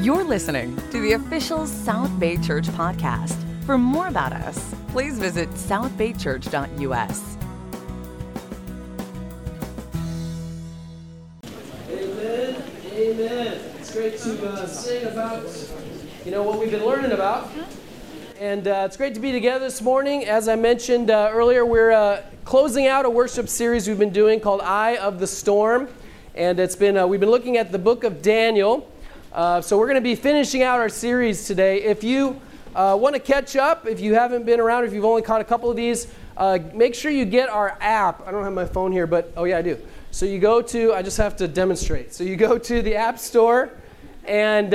You're listening to the official South Bay Church podcast. For more about us, please visit southbaychurch.us. Amen. Amen. It's great to uh, sing about, you know, what we've been learning about. And uh, it's great to be together this morning. As I mentioned uh, earlier, we're uh, closing out a worship series we've been doing called Eye of the Storm. And it's been, uh, we've been looking at the book of Daniel. Uh, so we're going to be finishing out our series today. If you uh, want to catch up, if you haven't been around, if you've only caught a couple of these, make sure you get our app. I don't have my phone here, but oh, yeah, I do. So you go to, I just have to demonstrate. So you go to the App Store and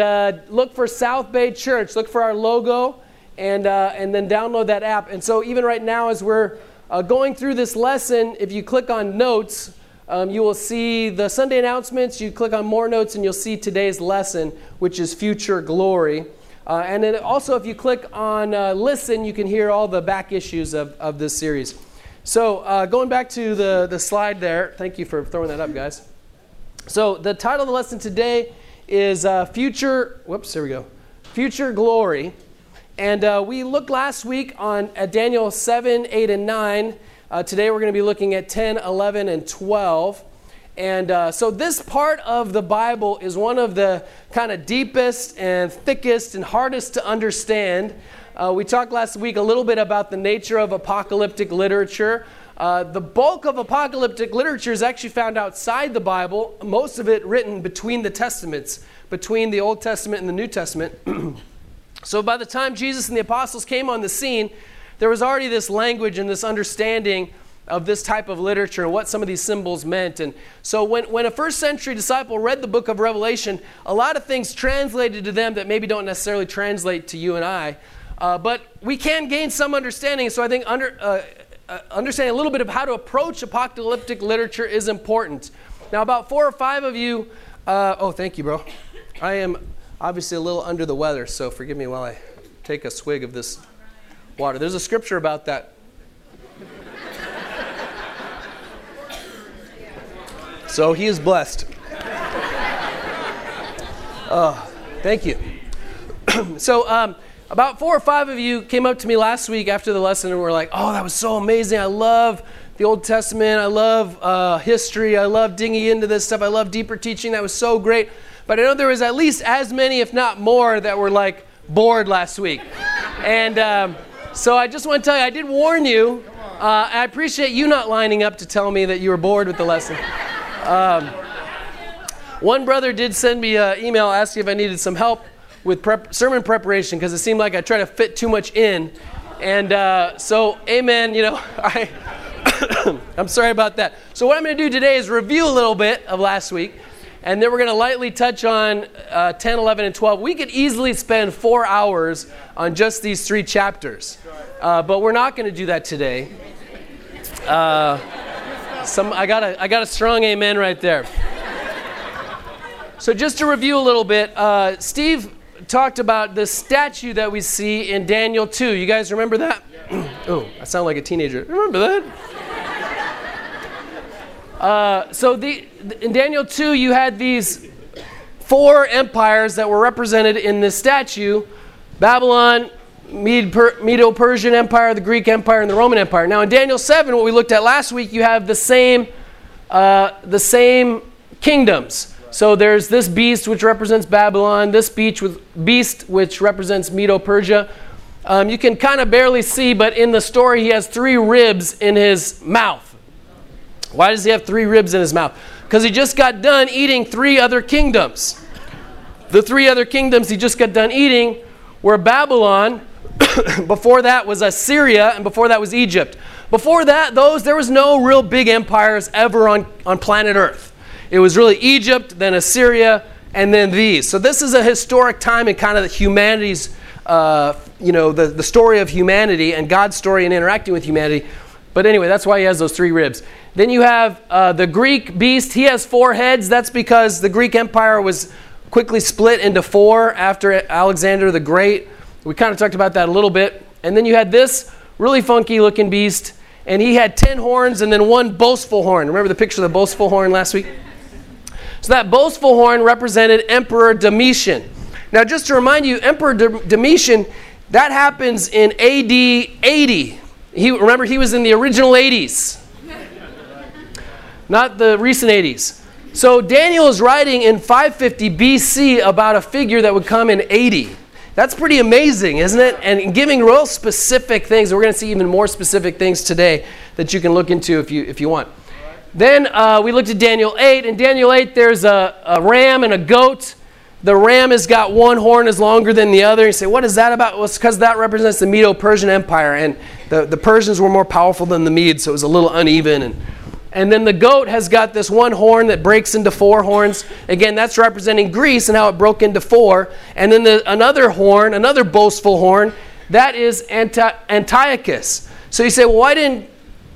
look for South Bay Church, look for our logo and, uh, and then download that app. And so, even right now, as we're uh, going through this lesson, if you click on notes, um, you will see the Sunday announcements. You click on more notes, and you'll see today's lesson, which is future glory. Uh, and then also, if you click on uh, listen, you can hear all the back issues of, of this series. So, uh, going back to the, the slide there, thank you for throwing that up, guys. So, the title of the lesson today is uh, Future, whoops, there we go. Future Glory. And uh, we looked last week on at Daniel 7, 8, and 9. Uh, today we're going to be looking at 10, 11, and 12. And uh, so this part of the Bible is one of the kind of deepest and thickest and hardest to understand. Uh, we talked last week a little bit about the nature of apocalyptic literature. Uh, the bulk of apocalyptic literature is actually found outside the Bible, most of it written between the Testaments, between the Old Testament and the New Testament. So by the time Jesus and the apostles came on the scene, there was already this language and this understanding of this type of literature and what some of these symbols meant. And so when, when a first century disciple read the book of Revelation, a lot of things translated to them that maybe don't necessarily translate to you and I. Uh, but we can gain some understanding. So I think under, uh, uh, understanding a little bit of how to approach apocalyptic literature is important. Now, about four or five of you, uh, oh, thank you, bro. I am obviously a little under the weather, so forgive me while I take a swig of this water. There's a scripture about that. So he is blessed. Oh, thank you. so, um, about four or five of you came up to me last week after the lesson and were like, oh, that was so amazing. I love the Old Testament. I love uh, history. I love digging into this stuff. I love deeper teaching. That was so great. But I know there was at least as many, if not more, that were like bored last week. And um, so I just want to tell you, I did warn you. Uh, I appreciate you not lining up to tell me that you were bored with the lesson. Um, one brother did send me an email asking if I needed some help with prep, sermon preparation because it seemed like I tried to fit too much in. And uh, so, amen, you know, I, I'm sorry about that. So, what I'm going to do today is review a little bit of last week and then we're going to lightly touch on uh, 10, 11, and 12. We could easily spend four hours on just these three chapters, uh, but we're not going to do that today. Uh, some, I, got a, I got a strong amen right there. So, just to review a little bit, uh, Steve talked about the statue that we see in Daniel 2. You guys remember that? oh, I sound like a teenager. Remember that? Uh, so the, in Daniel 2, you had these four empires that were represented in this statue Babylon, Medo Persian Empire, the Greek Empire, and the Roman Empire. Now, in Daniel 7, what we looked at last week, you have the same, uh, the same kingdoms. So there's this beast which represents Babylon, this beast, which represents Medo Persia. Um, you can kind of barely see, but in the story, he has three ribs in his mouth. Why does he have three ribs in his mouth? Because he just got done eating three other kingdoms. The three other kingdoms he just got done eating were Babylon, before that was Assyria, and before that was Egypt. Before that, those there was no real big empires ever on, on planet Earth. It was really Egypt, then Assyria, and then these. So this is a historic time in kind of humanity's, uh, you know, the, the story of humanity and God's story in interacting with humanity. But anyway, that's why he has those three ribs. Then you have uh, the Greek beast. He has four heads. That's because the Greek Empire was quickly split into four after Alexander the Great. We kind of talked about that a little bit. And then you had this really funky looking beast, and he had 10 horns and then one boastful horn. Remember the picture of the boastful horn last week? So that boastful horn represented Emperor Domitian. Now, just to remind you, Emperor Domitian, that happens in AD 80. He, remember, he was in the original 80s, not the recent 80s. So Daniel is writing in 550 BC about a figure that would come in 80. That's pretty amazing, isn't it? And giving real specific things. We're going to see even more specific things today that you can look into if you, if you want. Then uh, we looked at Daniel 8. In Daniel 8, there's a, a ram and a goat. The ram has got one horn is longer than the other. You say, what is that about? Well, it's because that represents the Medo-Persian Empire, and the, the Persians were more powerful than the Medes, so it was a little uneven. And, and then the goat has got this one horn that breaks into four horns. Again, that's representing Greece and how it broke into four. And then the, another horn, another boastful horn, that is Anti- Antiochus. So you say, well, why didn't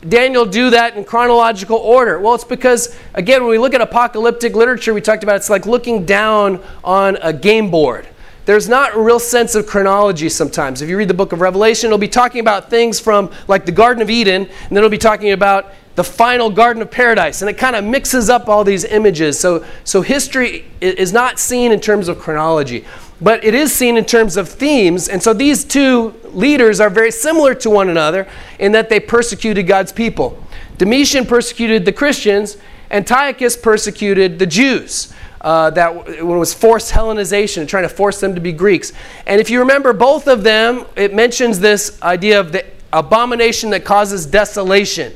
Daniel do that in chronological order? Well, it's because, again, when we look at apocalyptic literature, we talked about it's like looking down on a game board. There's not a real sense of chronology sometimes. If you read the book of Revelation, it'll be talking about things from like the Garden of Eden, and then it'll be talking about the final Garden of Paradise. And it kind of mixes up all these images. So, so history is not seen in terms of chronology, but it is seen in terms of themes. And so these two leaders are very similar to one another in that they persecuted God's people. Domitian persecuted the Christians, Antiochus persecuted the Jews. Uh, that it was forced Hellenization, trying to force them to be Greeks. And if you remember both of them, it mentions this idea of the abomination that causes desolation.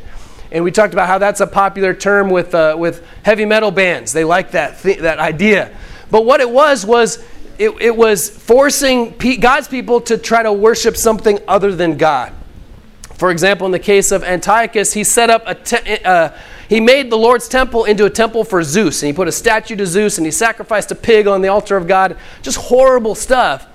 And we talked about how that's a popular term with, uh, with heavy metal bands. They like that, th- that idea. But what it was was it, it was forcing God's people to try to worship something other than God. For example, in the case of Antiochus, he set up a te- uh, he made the Lord's temple into a temple for Zeus, and he put a statue to Zeus, and he sacrificed a pig on the altar of God. Just horrible stuff.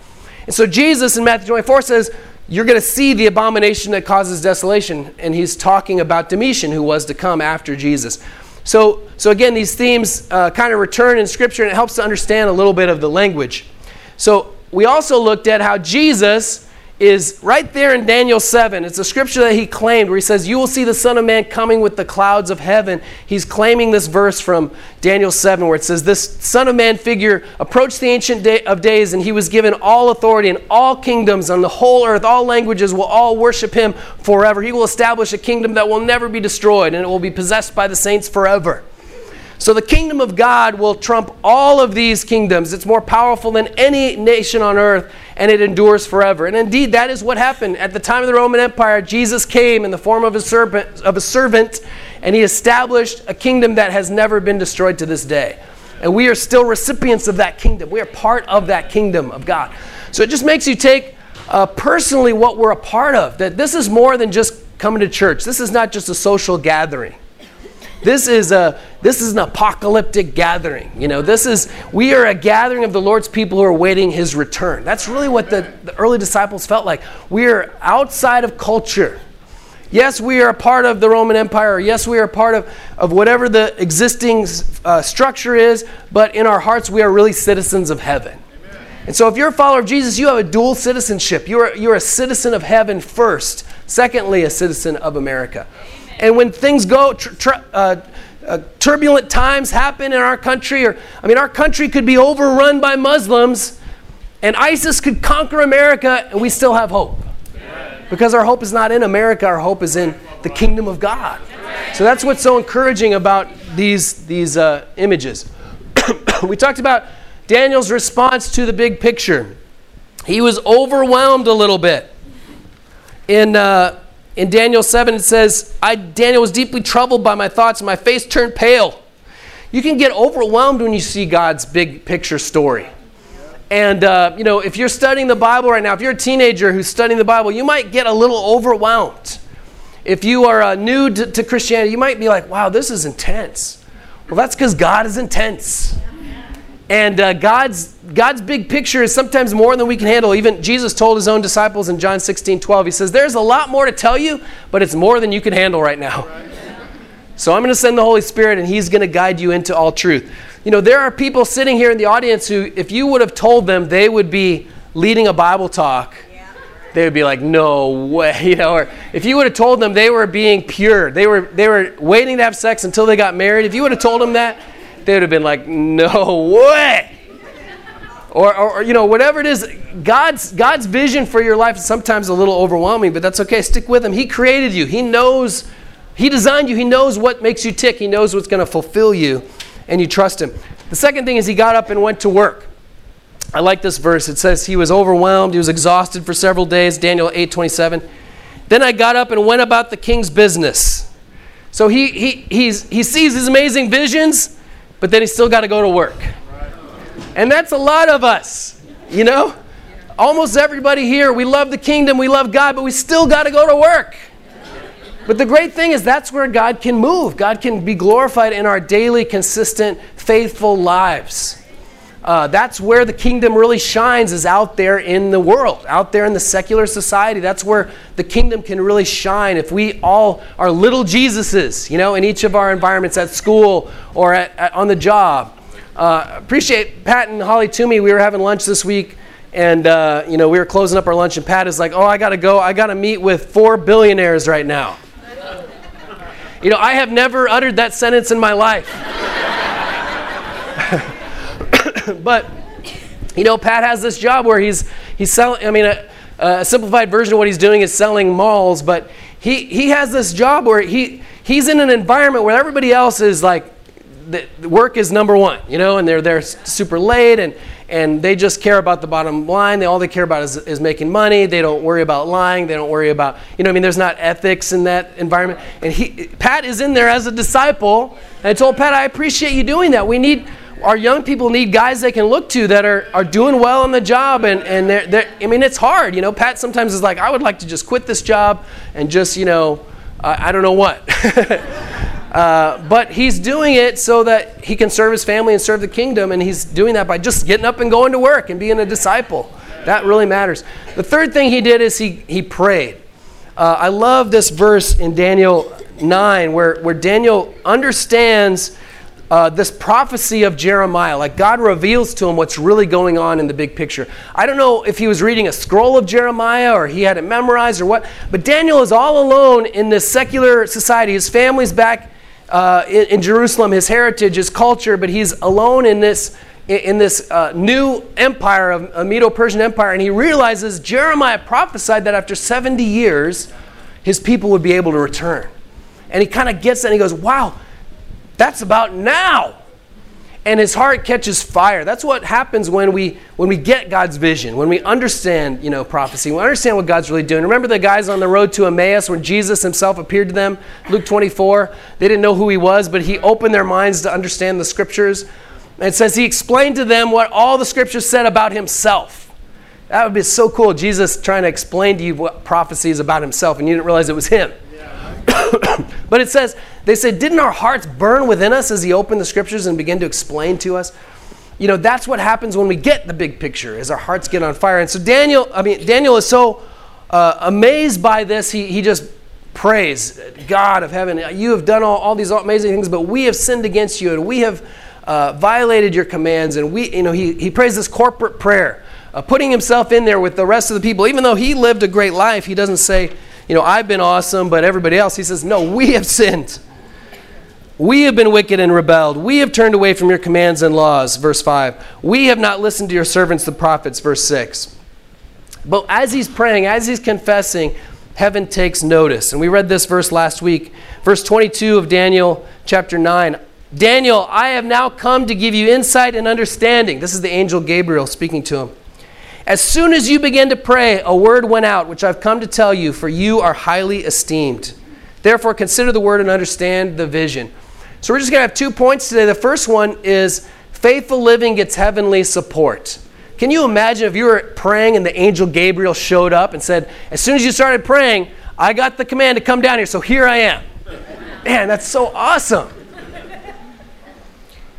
And so Jesus in Matthew 24 says, you're going to see the abomination that causes desolation. And he's talking about Domitian, who was to come after Jesus. So, so again, these themes uh, kind of return in Scripture, and it helps to understand a little bit of the language. So, we also looked at how Jesus is right there in Daniel 7. It's a scripture that he claimed where he says, You will see the Son of Man coming with the clouds of heaven. He's claiming this verse from Daniel 7 where it says, This Son of Man figure approached the Ancient day of Days, and he was given all authority in all kingdoms on the whole earth. All languages will all worship him forever. He will establish a kingdom that will never be destroyed, and it will be possessed by the saints forever. So the kingdom of God will trump all of these kingdoms. It's more powerful than any nation on earth, and it endures forever. And indeed, that is what happened. At the time of the Roman Empire, Jesus came in the form of a servant, of a servant and he established a kingdom that has never been destroyed to this day. And we are still recipients of that kingdom. We are part of that kingdom of God. So it just makes you take uh, personally what we're a part of. That this is more than just coming to church. This is not just a social gathering. This is a this is an apocalyptic gathering. You know, this is we are a gathering of the Lord's people who are waiting his return. That's really what the, the early disciples felt like. We are outside of culture. Yes, we are a part of the Roman Empire. Yes, we are a part of, of whatever the existing uh, structure is, but in our hearts, we are really citizens of heaven. And so, if you're a follower of Jesus, you have a dual citizenship. You're, you're a citizen of heaven first, secondly, a citizen of America. And when things go, uh, uh, turbulent times happen in our country, or I mean, our country could be overrun by Muslims, and ISIS could conquer America, and we still have hope. Because our hope is not in America, our hope is in the kingdom of God. So that's what's so encouraging about these, these uh, images. we talked about Daniel's response to the big picture. He was overwhelmed a little bit. In, uh, in Daniel 7, it says, I, Daniel, was deeply troubled by my thoughts, and my face turned pale. You can get overwhelmed when you see God's big picture story. And, uh, you know, if you're studying the Bible right now, if you're a teenager who's studying the Bible, you might get a little overwhelmed. If you are uh, new to, to Christianity, you might be like, wow, this is intense. Well, that's because God is intense. And uh, God's, God's big picture is sometimes more than we can handle. Even Jesus told his own disciples in John 16 12, he says, There's a lot more to tell you, but it's more than you can handle right now. So I'm going to send the Holy Spirit, and he's going to guide you into all truth. You know, there are people sitting here in the audience who, if you would have told them they would be leading a Bible talk, they would be like, no way, you know, or if you would have told them they were being pure, they were, they were waiting to have sex until they got married, if you would have told them that, they would have been like, no way. or, or, you know, whatever it is. God's, God's vision for your life is sometimes a little overwhelming, but that's okay. Stick with Him. He created you, He knows, He designed you, He knows what makes you tick, He knows what's going to fulfill you, and you trust Him. The second thing is He got up and went to work. I like this verse. It says he was overwhelmed, he was exhausted for several days, Daniel 8 27. Then I got up and went about the king's business. So he, he, he's, he sees his amazing visions, but then he's still got to go to work. And that's a lot of us, you know? Almost everybody here, we love the kingdom, we love God, but we still got to go to work. But the great thing is that's where God can move. God can be glorified in our daily, consistent, faithful lives. Uh, that's where the kingdom really shines is out there in the world out there in the secular society. That's where the kingdom can really shine. If we all are little jesuses you know in each of our environments at school or at, at, on the job. Uh, appreciate pat and holly toomey. We were having lunch this week and uh, you know we were closing up our lunch and pat is like oh i gotta go. I gotta meet with four billionaires right now. You know i have never uttered that sentence in my life but you know, Pat has this job where he's he's selling. I mean, a, a, simplified version of what he's doing is selling malls, but he he has this job where he he's in an environment where everybody else is like the, work is number one, you know, and they're there super late and and they just care about the bottom line. They all they care about is, is making money. They don't worry about lying. They don't worry about you know. I mean, there's not ethics in that environment. And he Pat is in there as a disciple. And I told Pat, I appreciate you doing that. We need our young people need guys they can look to that are, are doing well on the job and, and they're, they're, i mean it's hard you know. Pat sometimes is like i would like to just quit this job and just you know uh, i don't know what. Uh, but he's doing it so that he can serve his family and serve the kingdom and he's doing that by just getting up and going to work and being a disciple. That really matters. The third thing he did is he, he prayed. Uh, i love this verse in daniel 9 where, where daniel understands uh, this prophecy of Jeremiah. Like God reveals to him what's really going on in the big picture. I don't know if he was reading a scroll of Jeremiah or he had it memorized or what, but Daniel is all alone in this secular society. His family's back uh, in, in, Jerusalem, his heritage, his culture, but he's alone in this. In this uh, new empire of Medo-Persian empire, and he realizes Jeremiah prophesied that after 70 years, his people would be able to return. And he kind of gets that and he goes, Wow, that's about now. And his heart catches fire. That's what happens when we when we get God's vision, when we understand, you know, prophecy, we understand what God's really doing. Remember the guys on the road to Emmaus when Jesus himself appeared to them, Luke 24? They didn't know who he was, but he opened their minds to understand the scriptures. And it says he explained to them what all the scriptures said about himself. That would be so cool. Jesus trying to explain to you what prophecy is about himself, and you didn't realize it was him. but it says, they said, Didn't our hearts burn within us as he opened the scriptures and began to explain to us? You know, that's what happens when we get the big picture, is our hearts get on fire. And so Daniel, I mean, Daniel is so uh, amazed by this, he, he just prays, God of heaven, you have done all, all these amazing things, but we have sinned against you and we have uh, violated your commands. And we, you know, he, he prays this corporate prayer, uh, putting himself in there with the rest of the people. Even though he lived a great life, he doesn't say, you know, I've been awesome, but everybody else, he says, no, we have sinned. We have been wicked and rebelled. We have turned away from your commands and laws, verse 5. We have not listened to your servants, the prophets, verse 6. But as he's praying, as he's confessing, heaven takes notice. And we read this verse last week, verse 22 of Daniel chapter 9. Daniel, I have now come to give you insight and understanding. This is the angel Gabriel speaking to him. As soon as you began to pray, a word went out, which I've come to tell you, for you are highly esteemed. Therefore, consider the word and understand the vision. So, we're just going to have two points today. The first one is faithful living gets heavenly support. Can you imagine if you were praying and the angel Gabriel showed up and said, As soon as you started praying, I got the command to come down here, so here I am? Man, that's so awesome.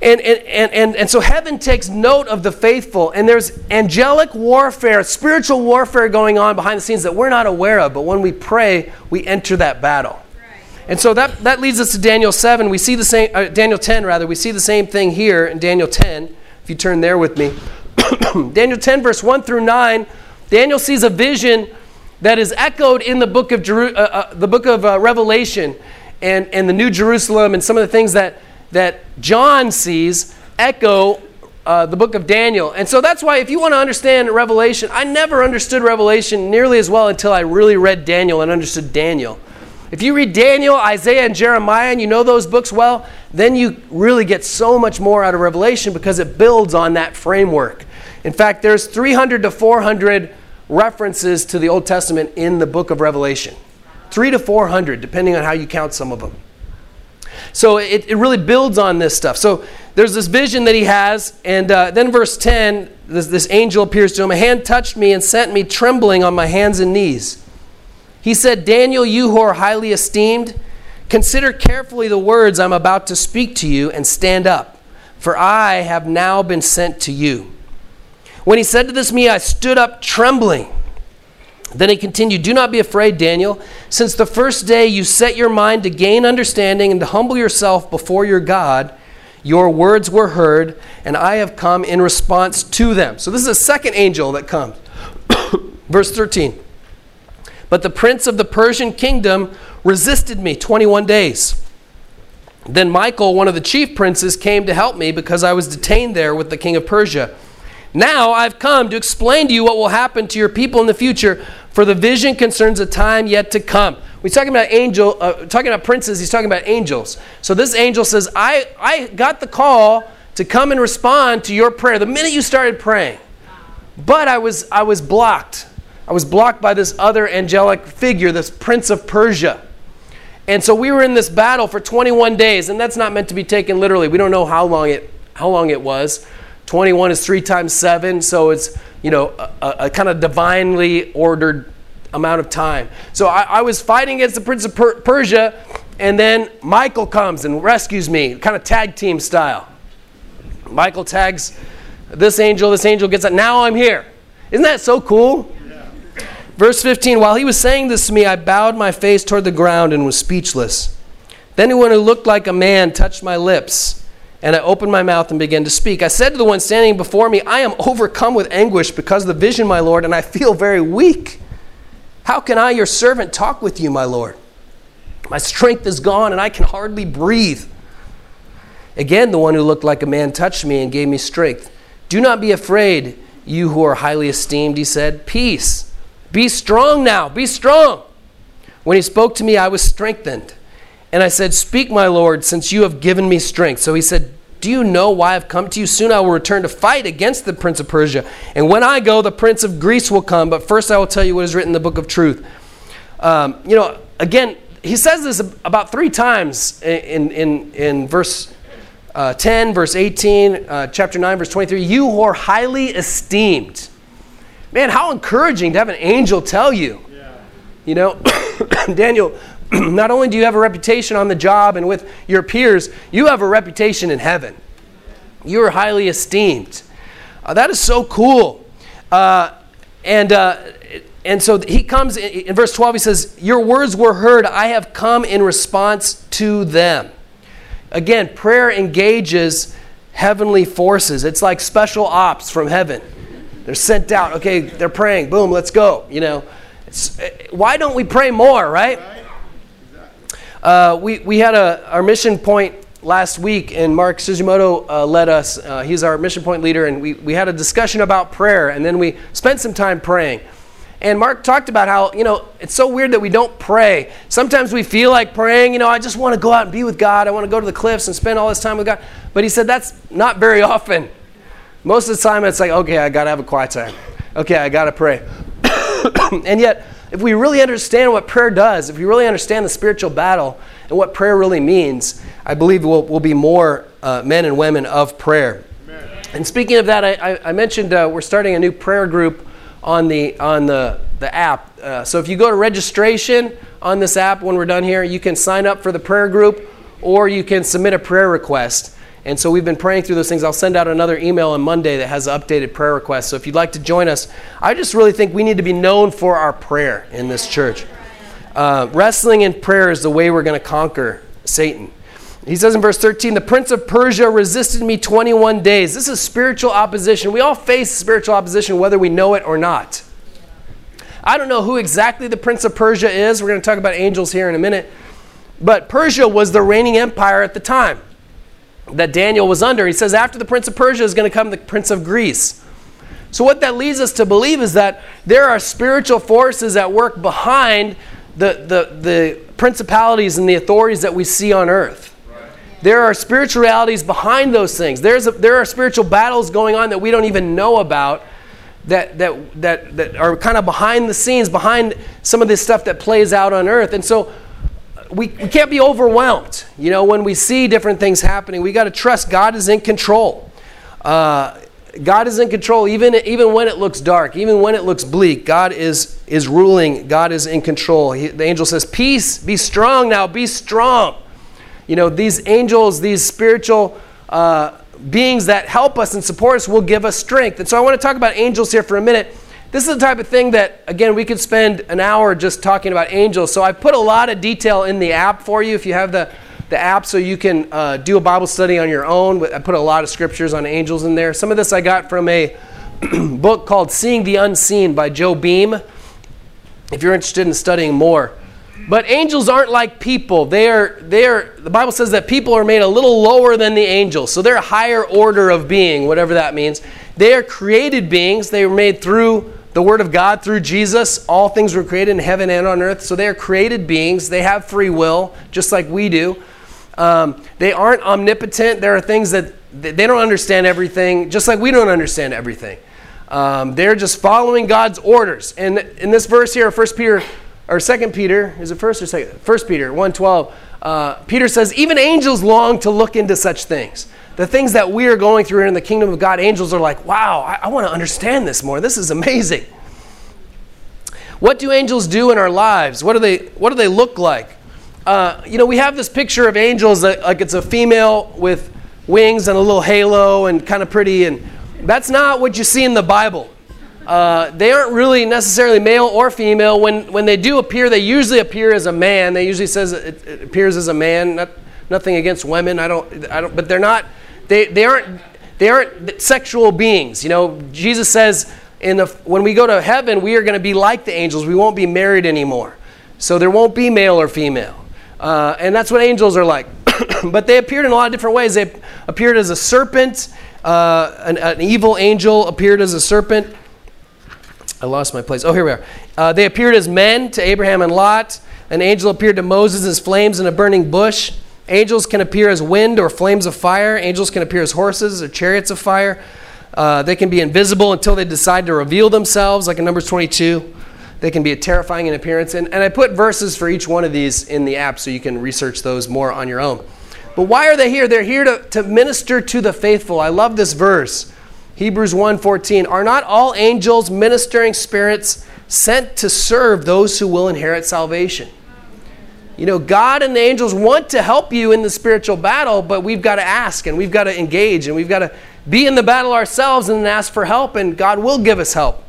And, and, and, and so heaven takes note of the faithful, and there's angelic warfare, spiritual warfare going on behind the scenes that we're not aware of, but when we pray, we enter that battle. And so that, that leads us to Daniel 7. We see the same, uh, Daniel 10 rather, we see the same thing here in Daniel 10, if you turn there with me. Daniel 10, verse 1 through 9, Daniel sees a vision that is echoed in the book of, Jeru- uh, uh, the book of uh, Revelation and, and the New Jerusalem and some of the things that that John sees echo uh, the book of Daniel. And so that's why, if you want to understand Revelation, I never understood Revelation nearly as well until I really read Daniel and understood Daniel. If you read Daniel, Isaiah, and Jeremiah, and you know those books well, then you really get so much more out of Revelation because it builds on that framework. In fact, there's 300 to 400 references to the Old Testament in the book of Revelation. Three to 400, depending on how you count some of them. So it, it really builds on this stuff. So there's this vision that he has, and uh, then verse 10, this, this angel appears to him. A hand touched me and sent me trembling on my hands and knees. He said, Daniel, you who are highly esteemed, consider carefully the words I'm about to speak to you and stand up, for I have now been sent to you. When he said to this me, I stood up trembling. Then he continued, Do not be afraid, Daniel. Since the first day you set your mind to gain understanding and to humble yourself before your God, your words were heard, and I have come in response to them. So this is a second angel that comes. Verse 13. But the prince of the Persian kingdom resisted me 21 days. Then Michael, one of the chief princes, came to help me because I was detained there with the king of Persia. Now I've come to explain to you what will happen to your people in the future, for the vision concerns a time yet to come. We're talking about angel, uh, talking about princes. He's talking about angels. So this angel says, "I I got the call to come and respond to your prayer the minute you started praying, but I was I was blocked. I was blocked by this other angelic figure, this prince of Persia. And so we were in this battle for 21 days, and that's not meant to be taken literally. We don't know how long it, how long it was. 21 is three times seven, so it's you know a, a kind of divinely ordered amount of time. So I, I was fighting against the prince of per- Persia, and then Michael comes and rescues me, kind of tag team style. Michael tags this angel, this angel gets it. Now I'm here. Isn't that so cool? Verse 15 While he was saying this to me, I bowed my face toward the ground and was speechless. Then one who looked like a man touched my lips, and I opened my mouth and began to speak. I said to the one standing before me, I am overcome with anguish because of the vision, my Lord, and I feel very weak. How can I, your servant, talk with you, my Lord? My strength is gone, and I can hardly breathe. Again, the one who looked like a man touched me and gave me strength. Do not be afraid, you who are highly esteemed, he said. Peace be strong now, be strong. When he spoke to me, I was strengthened. And I said, Speak, my Lord, since you have given me strength. So he said, Do you know why I've come to you? Soon I will return to fight against the prince of Persia. And when I go, the prince of Greece will come. But first I will tell you what is written in the book of truth. Um, you know, again, he says this about three times in, in, in verse uh, 10, verse 18, uh, chapter 9, verse 23. You who are highly esteemed. Man, how encouraging to have an angel tell you. Yeah. You know, Daniel, not only do you have a reputation on the job and with your peers, you have a reputation in heaven. You are highly esteemed. Uh, that is so cool. Uh, and, uh, and so he comes in, in verse 12, he says, Your words were heard. I have come in response to them. Again, prayer engages heavenly forces. It's like special ops from heaven. They're sent out. Okay, they're praying. Boom, let's go. You know, eh, why don't we pray more, right? Uh, we, we had a, our mission point last week, and Mark Suzimoto uh, led us. Uh, he's our mission point leader, and we, we had a discussion about prayer, and then we spent some time praying. And Mark talked about how, you know, it's so weird that we don't pray. Sometimes we feel like praying, you know, I just want to go out and be with God. I want to go to the cliffs and spend all this time with God. But he said that's not very often. Most of the time, it's like, okay, I got to have a quiet time. Okay, I got to pray. and yet, if we really understand what prayer does, if we really understand the spiritual battle and what prayer really means, I believe we'll, we'll be more uh, men and women of prayer. Amen. And speaking of that, I, I, mentioned uh, we're starting a new prayer group on the, on the, the app. Uh, so if you go to registration on this app when we're done here, you can sign up for the prayer group or you can submit a prayer request. And so we've been praying through those things. I'll send out another email on Monday that has updated prayer requests. So if you'd like to join us, I just really think we need to be known for our prayer in this church. Uh, wrestling in prayer is the way we're going to conquer Satan. He says in verse 13, the prince of Persia resisted me 21 days. This is spiritual opposition. We all face spiritual opposition whether we know it or not. I don't know who exactly the prince of Persia is. We're going to talk about angels here in a minute. But Persia was the reigning empire at the time. That Daniel was under. He says, after the prince of Persia is going to come the prince of Greece. So, what that leads us to believe is that there are spiritual forces at work behind the, the, the principalities and the authorities that we see on earth. There are spiritual realities behind those things. There's a, there are spiritual battles going on that we don't even know about that, that, that, that are kind of behind the scenes, behind some of this stuff that plays out on earth. And so we, we can't be overwhelmed. You know, when we see different things happening, we got to trust God is in control. Uh, God is in control even, even when it looks dark, even when it looks bleak. God is, is ruling, God is in control. He, the angel says, Peace, be strong now, be strong. You know, these angels, these spiritual uh, beings that help us and support us will give us strength. And so I want to talk about angels here for a minute. This is the type of thing that, again, we could spend an hour just talking about angels. So I put a lot of detail in the app for you if you have the, the app so you can uh, do a Bible study on your own. I put a lot of scriptures on angels in there. Some of this I got from a book called Seeing the Unseen by Joe Beam. If you're interested in studying more, but angels aren't like people. They are, they are, the Bible says that people are made a little lower than the angels. So they're a higher order of being, whatever that means. They are created beings. They were made through the Word of God, through Jesus. All things were created in heaven and on earth. So they are created beings. They have free will, just like we do. Um, they aren't omnipotent. There are things that they don't understand everything, just like we don't understand everything. Um, they're just following God's orders. And in this verse here, 1 Peter or Second Peter, is it first or second? First Peter 1.12, uh, Peter says, even angels long to look into such things. The things that we are going through here in the kingdom of God, angels are like, wow, I, I want to understand this more. This is amazing. What do angels do in our lives? What do they, what do they look like? Uh, you know, we have this picture of angels that, like it's a female with wings and a little halo and kind of pretty, and that's not what you see in the Bible. Uh, they aren't really necessarily male or female. When, when they do appear, they usually appear as a man. They usually says it, it appears as a man. Not, nothing against women. I don't, I don't, but they're not, they, they aren't, they aren't sexual beings. You know, Jesus says in the, when we go to heaven, we are going to be like the angels. We won't be married anymore. So there won't be male or female. Uh, and that's what angels are like. but they appeared in a lot of different ways. They appeared as a serpent. Uh, an, an evil angel appeared as a serpent. I lost my place. Oh, here we are. Uh, they appeared as men to Abraham and Lot. An angel appeared to Moses as flames in a burning bush. Angels can appear as wind or flames of fire. Angels can appear as horses or chariots of fire. Uh, they can be invisible until they decide to reveal themselves, like in Numbers 22. They can be terrifying in appearance. And, and I put verses for each one of these in the app so you can research those more on your own. But why are they here? They're here to, to minister to the faithful. I love this verse. Hebrews 1:14 Are not all angels ministering spirits sent to serve those who will inherit salvation? You know, God and the angels want to help you in the spiritual battle, but we've got to ask and we've got to engage and we've got to be in the battle ourselves and ask for help, and God will give us help.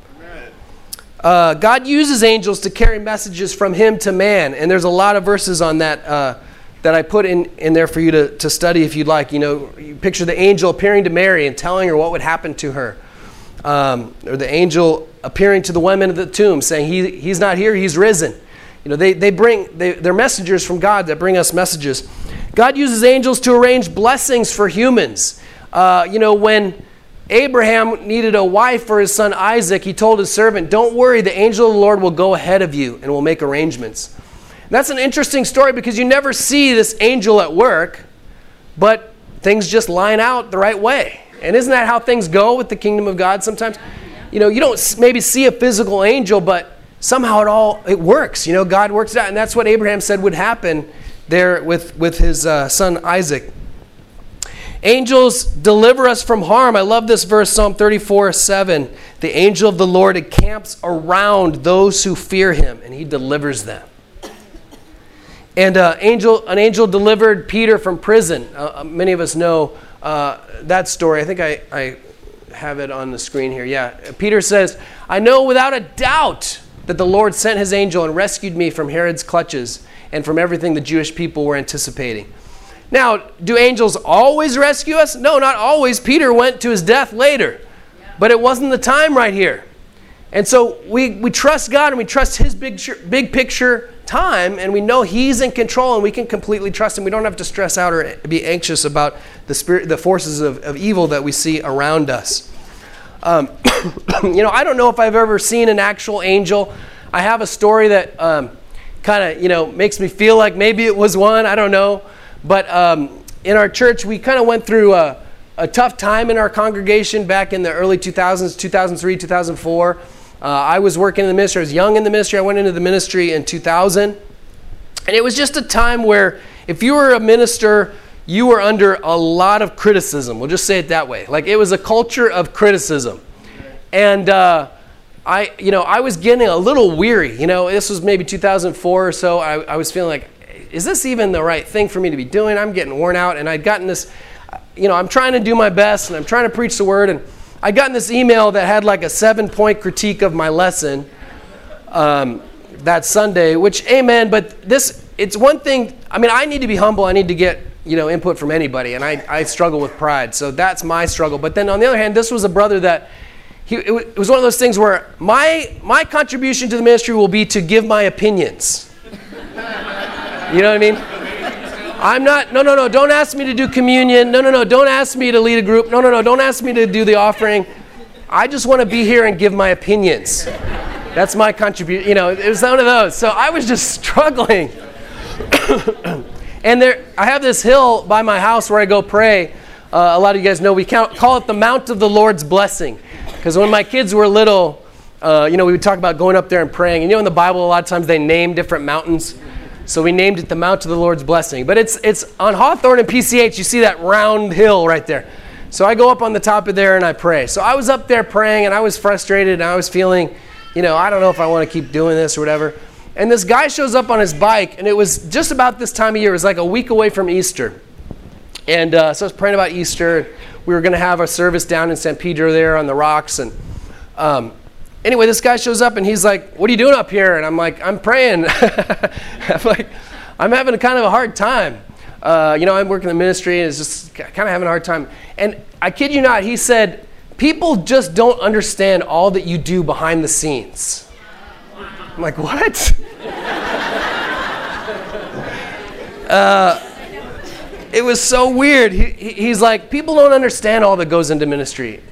Uh, God uses angels to carry messages from Him to man, and there's a lot of verses on that uh, that I put in, in there for you to, to study if you'd like. You know, you picture the angel appearing to Mary and telling her what would happen to her. Um, or the angel appearing to the women of the tomb saying, he, He's not here, He's risen. You know, they, they bring, they, they're messengers from God that bring us messages. God uses angels to arrange blessings for humans. Uh, you know, when Abraham needed a wife for his son Isaac, he told his servant, Don't worry, the angel of the Lord will go ahead of you and will make arrangements. That's an interesting story because you never see this angel at work, but things just line out the right way. And isn't that how things go with the kingdom of God sometimes? You know, you don't maybe see a physical angel, but somehow it all it works. You know, God works it out, and that's what Abraham said would happen there with with his uh, son Isaac. Angels deliver us from harm. I love this verse, Psalm 34 7. The angel of the Lord encamps around those who fear him, and he delivers them. And uh, angel, an angel delivered Peter from prison. Uh, uh, many of us know uh, that story. I think I, I have it on the screen here. Yeah. Peter says, I know without a doubt that the Lord sent his angel and rescued me from Herod's clutches and from everything the Jewish people were anticipating. Now, do angels always rescue us? No, not always. Peter went to his death later, but it wasn't the time right here. And so we, we trust God and we trust His big, big picture time, and we know He's in control and we can completely trust Him. We don't have to stress out or be anxious about the, spirit, the forces of, of evil that we see around us. Um, you know, I don't know if I've ever seen an actual angel. I have a story that um, kind of, you know, makes me feel like maybe it was one. I don't know. But um, in our church, we kind of went through a, a, tough time in our congregation back in the early 2000s, 2003, 2004. Uh, I was working in the ministry. I was young in the ministry. I went into the ministry in 2000. And it was just a time where if you were a minister, you were under a lot of criticism. We'll just say it that way. Like it was a culture of criticism. And uh, I, you know, I was getting a little weary. You know, this was maybe 2004 or so. I, I was feeling like, is this even the right thing for me to be doing? I'm getting worn out. And I'd gotten this, you know, I'm trying to do my best and I'm trying to preach the word. And I'd gotten this email that had like a seven point critique of my lesson um, that Sunday, which, amen, but this, it's one thing. I mean, I need to be humble. I need to get, you know, input from anybody. And I, I struggle with pride. So that's my struggle. But then on the other hand, this was a brother that, he, it was one of those things where my, my contribution to the ministry will be to give my opinions. You know what I mean? I'm not, no, no, no, don't ask me to do communion. No, no, no, don't ask me to lead a group. No, no, no, don't ask me to do the offering. I just want to be here and give my opinions. That's my contribution. You know, it was one of those. So I was just struggling. and there, I have this hill by my house where I go pray. Uh, a lot of you guys know we count, call it the Mount of the Lord's Blessing. Because when my kids were little, uh, you know, we would talk about going up there and praying. And you know, in the Bible, a lot of times they name different mountains. So we named it the Mount of the Lord's Blessing. But it's, it's on Hawthorne and PCH, you see that round hill right there. So I go up on the top of there and I pray. So I was up there praying and I was frustrated and I was feeling, you know, I don't know if I want to keep doing this or whatever. And this guy shows up on his bike and it was just about this time of year. It was like a week away from Easter. And uh, so I was praying about Easter. We were going to have a service down in San Pedro there on the rocks. And um, anyway, this guy shows up and he's like, What are you doing up here? And I'm like, I'm praying. I'm like, I'm having a kind of a hard time. Uh, you know, I'm working in the ministry and it's just kind of having a hard time. And I kid you not, he said, People just don't understand all that you do behind the scenes. I'm like, What? uh, it was so weird. He, he's like, People don't understand all that goes into ministry.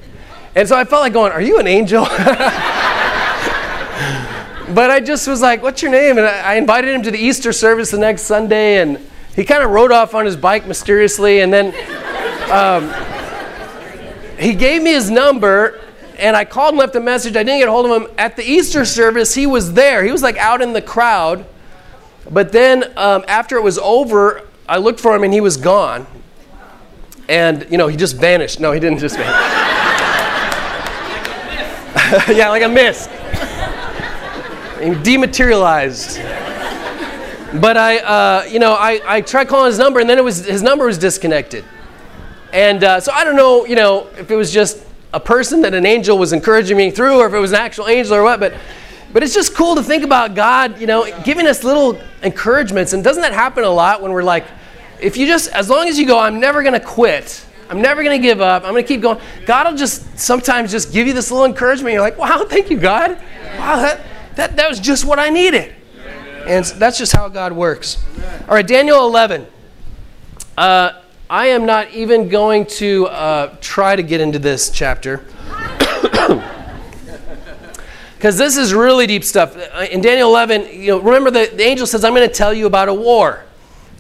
And so I felt like going, Are you an angel? but I just was like, What's your name? And I, invited him to the Easter service the next Sunday, and he kind of rode off on his bike mysteriously. And then um, he gave me his number, and I called and left a message. I didn't get a hold of him. At the Easter service, he was there. He was like out in the crowd. But then um, after it was over, I looked for him and he was gone. And, you know, he just vanished. No, he didn't just vanish. yeah, like a mist. He dematerialized. But I, uh, you know, I, I tried calling his number, and then it was his number was disconnected. And uh, so I don't know, you know, if it was just a person that an angel was encouraging me through, or if it was an actual angel or what. But, but it's just cool to think about God, you know, giving us little encouragements. And doesn't that happen a lot when we're like, if you just, as long as you go, I'm never going to quit. I'm never going to give up. I'm going to keep going. God will just sometimes just give you this little encouragement. You're like, wow, thank you, God. Wow, that, that, that was just what I needed. And that's just how God works. All right, Daniel 11. Uh, I am not even going to uh, try to get into this chapter. Because this is really deep stuff. Uh, in Daniel 11, you know, remember the, the angel says, I'm going to tell you about a war.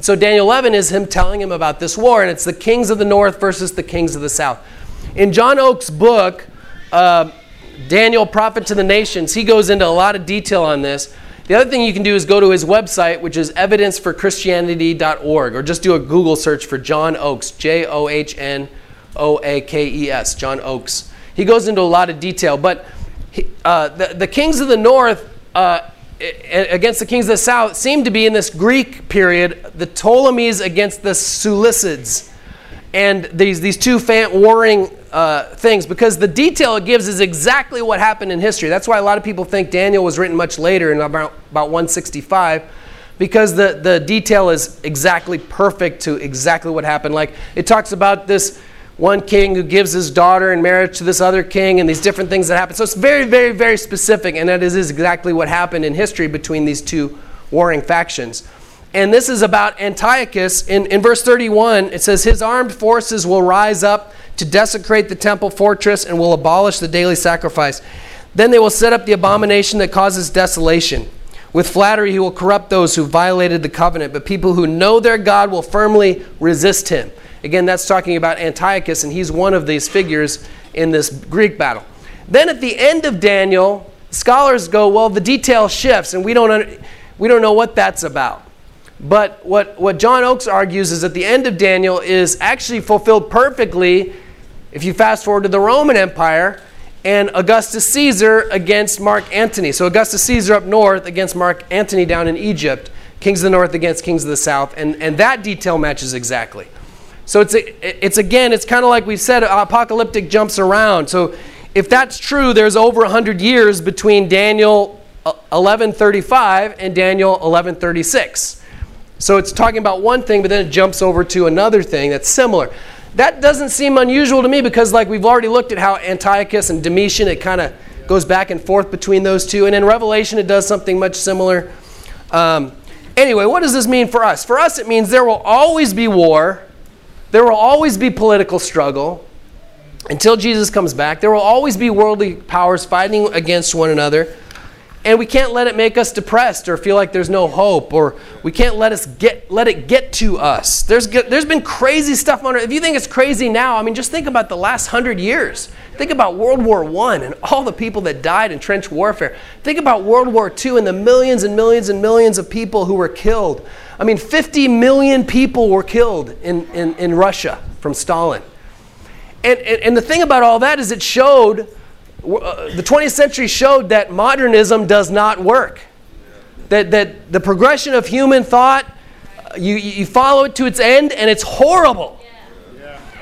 So Daniel 11 is him telling him about this war, and it's the kings of the north versus the kings of the south. In John Oakes' book, uh, Daniel, Prophet to the Nations, he goes into a lot of detail on this. The other thing you can do is go to his website, which is evidenceforchristianity.org, or just do a Google search for John Oakes, J O H N O A K E S, John Oakes. He goes into a lot of detail, but he, uh, the, the kings of the north, uh, against the kings of the south seem to be in this Greek period, the Ptolemies against the Seleucids. And these, these two warring uh, things, because the detail it gives is exactly what happened in history. That's why a lot of people think Daniel was written much later, in about, about 165, because the, the detail is exactly perfect to exactly what happened. Like it talks about this one king who gives his daughter in marriage to this other king and these different things that happen. So it's very, very, very specific, and that is exactly what happened in history between these two warring factions. And this is about Antiochus. In, in verse 31, it says, His armed forces will rise up to desecrate the temple fortress and will abolish the daily sacrifice. Then they will set up the abomination that causes desolation. With flattery, he will corrupt those who violated the covenant, but people who know their God will firmly resist him. Again, that's talking about Antiochus, and he's one of these figures in this Greek battle. Then at the end of Daniel, scholars go, well, the detail shifts, and we don't, we don't know what that's about. But what, what John Oakes argues is that the end of Daniel is actually fulfilled perfectly if you fast forward to the Roman Empire and Augustus Caesar against Mark Antony. So Augustus Caesar up north against Mark Antony down in Egypt, kings of the north against kings of the south, and, and that detail matches exactly. So it's, it's again, it's kind of like we said, apocalyptic jumps around. So if that's true, there's over 100 years between Daniel 1135 uh, and Daniel 1136. So it's talking about one thing, but then it jumps over to another thing that's similar. That doesn't seem unusual to me because, like, we've already looked at how Antiochus and Domitian, it kind of goes back and forth between those two. And in Revelation, it does something much similar. Um, anyway, what does this mean for us? For us, it means there will always be war there will always be political struggle until Jesus comes back. There will always be worldly powers fighting against one another. And we can't let it make us depressed or feel like there's no hope or we can't let us get let it get to us. There's there's been crazy stuff on it. If you think it's crazy now, I mean just think about the last 100 years. Think about World War I and all the people that died in trench warfare. Think about World War II and the millions and millions and millions of people who were killed. I mean, 50 million people were killed in, in, in Russia from Stalin. And, and, and, the thing about all that is it showed, the 20th century showed that modernism does not work. That, that the progression of human thought, uh, you, you follow it to its end and it's horrible.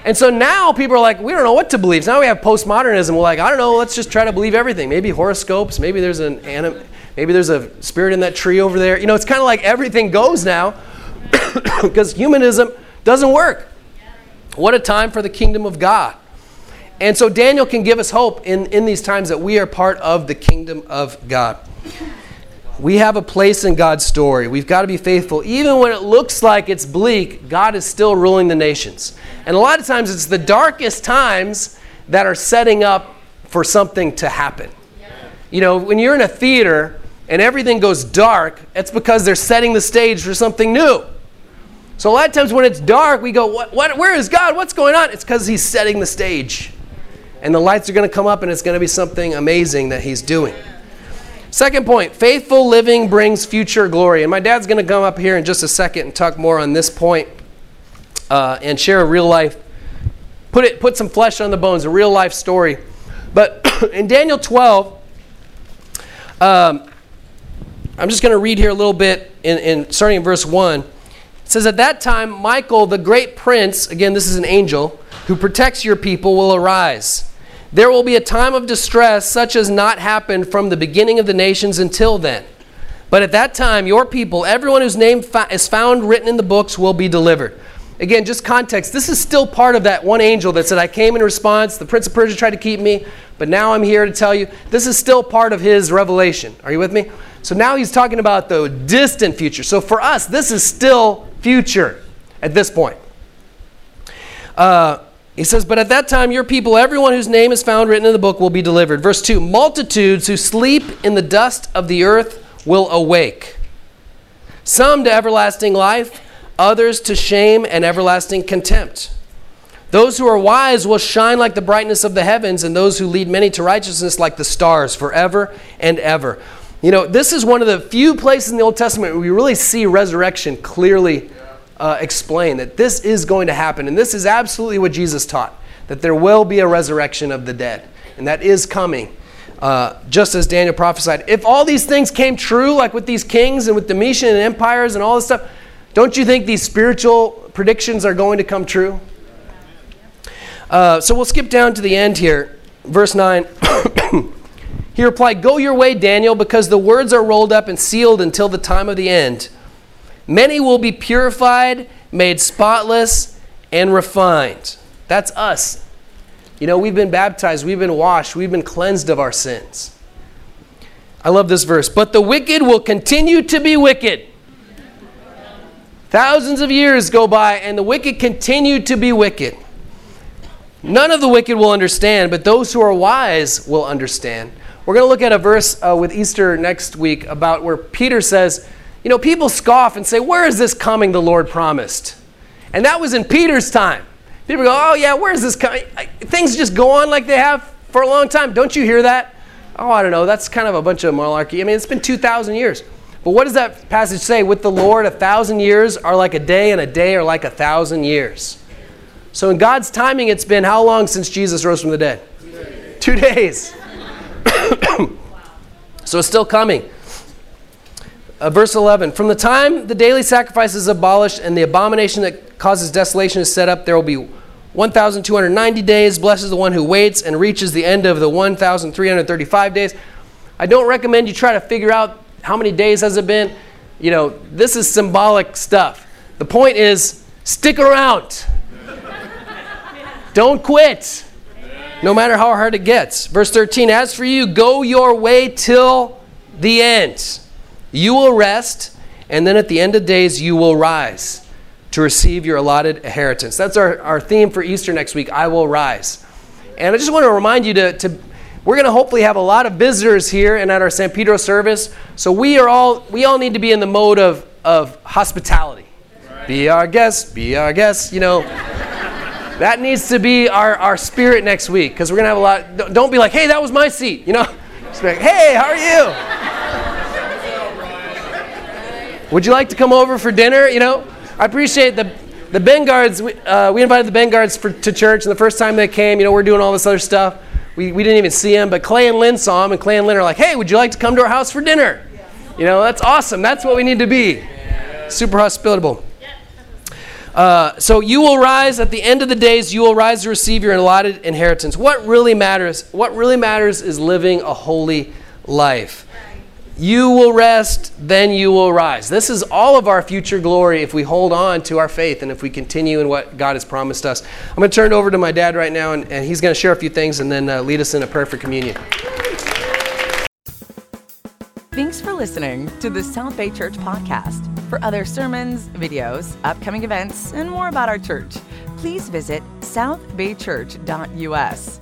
And so now people are like, we don't know what to believe. So now we have postmodernism. We're like, I don't know, let's just try to believe everything. Maybe horoscopes, maybe there's an anim- Maybe there's a spirit in that tree over there. You know, it's kind of like everything goes now because humanism doesn't work. What a time for the kingdom of God. And so Daniel can give us hope in, in these times that we are part of the kingdom of God. We have a place in God's story. We've got to be faithful. Even when it looks like it's bleak, God is still ruling the nations. And a lot of times it's the darkest times that are setting up for something to happen. You know, when you're in a theater and everything goes dark, it's because they're setting the stage for something new. So a lot of times when it's dark, we go, what, what, where is God? What's going on? It's because he's setting the stage. And the lights are going to come up and it's going to be something amazing that he's doing. Second point, faithful living brings future glory. And my dad's going to come up here in just a second and talk more on this point, uh, and share a real life, put, it, put some flesh on the bones, a real life story. But in Daniel 12, um, I'm just going to read here a little bit in, in starting in verse 1. It says, At that time, Michael, the great prince, again, this is an angel, who protects your people, will arise. There will be a time of distress such as not happened from the beginning of the nations until then. But at that time, your people, everyone whose name is found written in the books, will be delivered. Again, just context. This is still part of that one angel that said, I came in response. The prince of Persia tried to keep me, but now I'm here to tell you. This is still part of his revelation. Are you with me? So now he's talking about the distant future. So for us, this is still future at this point. Uh, he says, But at that time, your people, everyone whose name is found written in the book, will be delivered. Verse 2 Multitudes who sleep in the dust of the earth will awake, some to everlasting life, others to shame and everlasting contempt. Those who are wise will shine like the brightness of the heavens, and those who lead many to righteousness like the stars forever and ever. You know, this is one of the few places in the Old Testament where we really see resurrection clearly uh, explained that this is going to happen. And this is absolutely what Jesus taught that there will be a resurrection of the dead. And that is coming, uh, just as Daniel prophesied. If all these things came true, like with these kings and with Domitian and empires and all this stuff, don't you think these spiritual predictions are going to come true? Uh, so we'll skip down to the end here. Verse 9. He replied, Go your way, Daniel, because the words are rolled up and sealed until the time of the end. Many will be purified, made spotless, and refined. That's us. You know, we've been baptized, we've been washed, we've been cleansed of our sins. I love this verse. But the wicked will continue to be wicked. Thousands of years go by, and the wicked continue to be wicked. None of the wicked will understand, but those who are wise will understand. We're going to look at a verse uh, with Easter next week about where Peter says, You know, people scoff and say, Where is this coming the Lord promised? And that was in Peter's time. People go, Oh, yeah, where is this coming? Things just go on like they have for a long time. Don't you hear that? Oh, I don't know. That's kind of a bunch of malarkey. I mean, it's been 2,000 years. But what does that passage say? With the Lord, a thousand years are like a day, and a day are like a thousand years. So, in God's timing, it's been how long since Jesus rose from the dead? Two days. so, it's still coming. Uh, verse 11 From the time the daily sacrifice is abolished and the abomination that causes desolation is set up, there will be 1,290 days. Blessed is the one who waits and reaches the end of the 1,335 days. I don't recommend you try to figure out how many days has it been. You know, this is symbolic stuff. The point is, stick around. don't quit, no matter how hard it gets. Verse 13 As for you, go your way till the end. You will rest, and then at the end of days, you will rise to receive your allotted inheritance. That's our, our theme for Easter next week I will rise. And I just want to remind you to, to we're going to hopefully have a lot of visitors here and at our San Pedro service. So we are all we all need to be in the mode of, of hospitality. Be our guest, be our guest, you know. that needs to be our, our spirit next week because we're going to have a lot. Don't be like, hey, that was my seat, you know. Just like, hey, how are you? Would you like to come over for dinner? You know, I appreciate the the Bengards. We, uh, we invited the Bengards to church, and the first time they came, you know, we're doing all this other stuff. We, we didn't even see them, but Clay and Lynn saw them, and Clay and Lynn are like, "Hey, would you like to come to our house for dinner?" You know, that's awesome. That's what we need to be. Super hospitable. Uh, so you will rise at the end of the days. You will rise to receive your allotted inheritance. What really matters? What really matters is living a holy life. You will rest, then you will rise. This is all of our future glory if we hold on to our faith and if we continue in what God has promised us. I'm going to turn it over to my dad right now, and, and he's going to share a few things and then uh, lead us in a prayer for communion. Thanks for listening to the South Bay Church podcast. For other sermons, videos, upcoming events, and more about our church, please visit southbaychurch.us.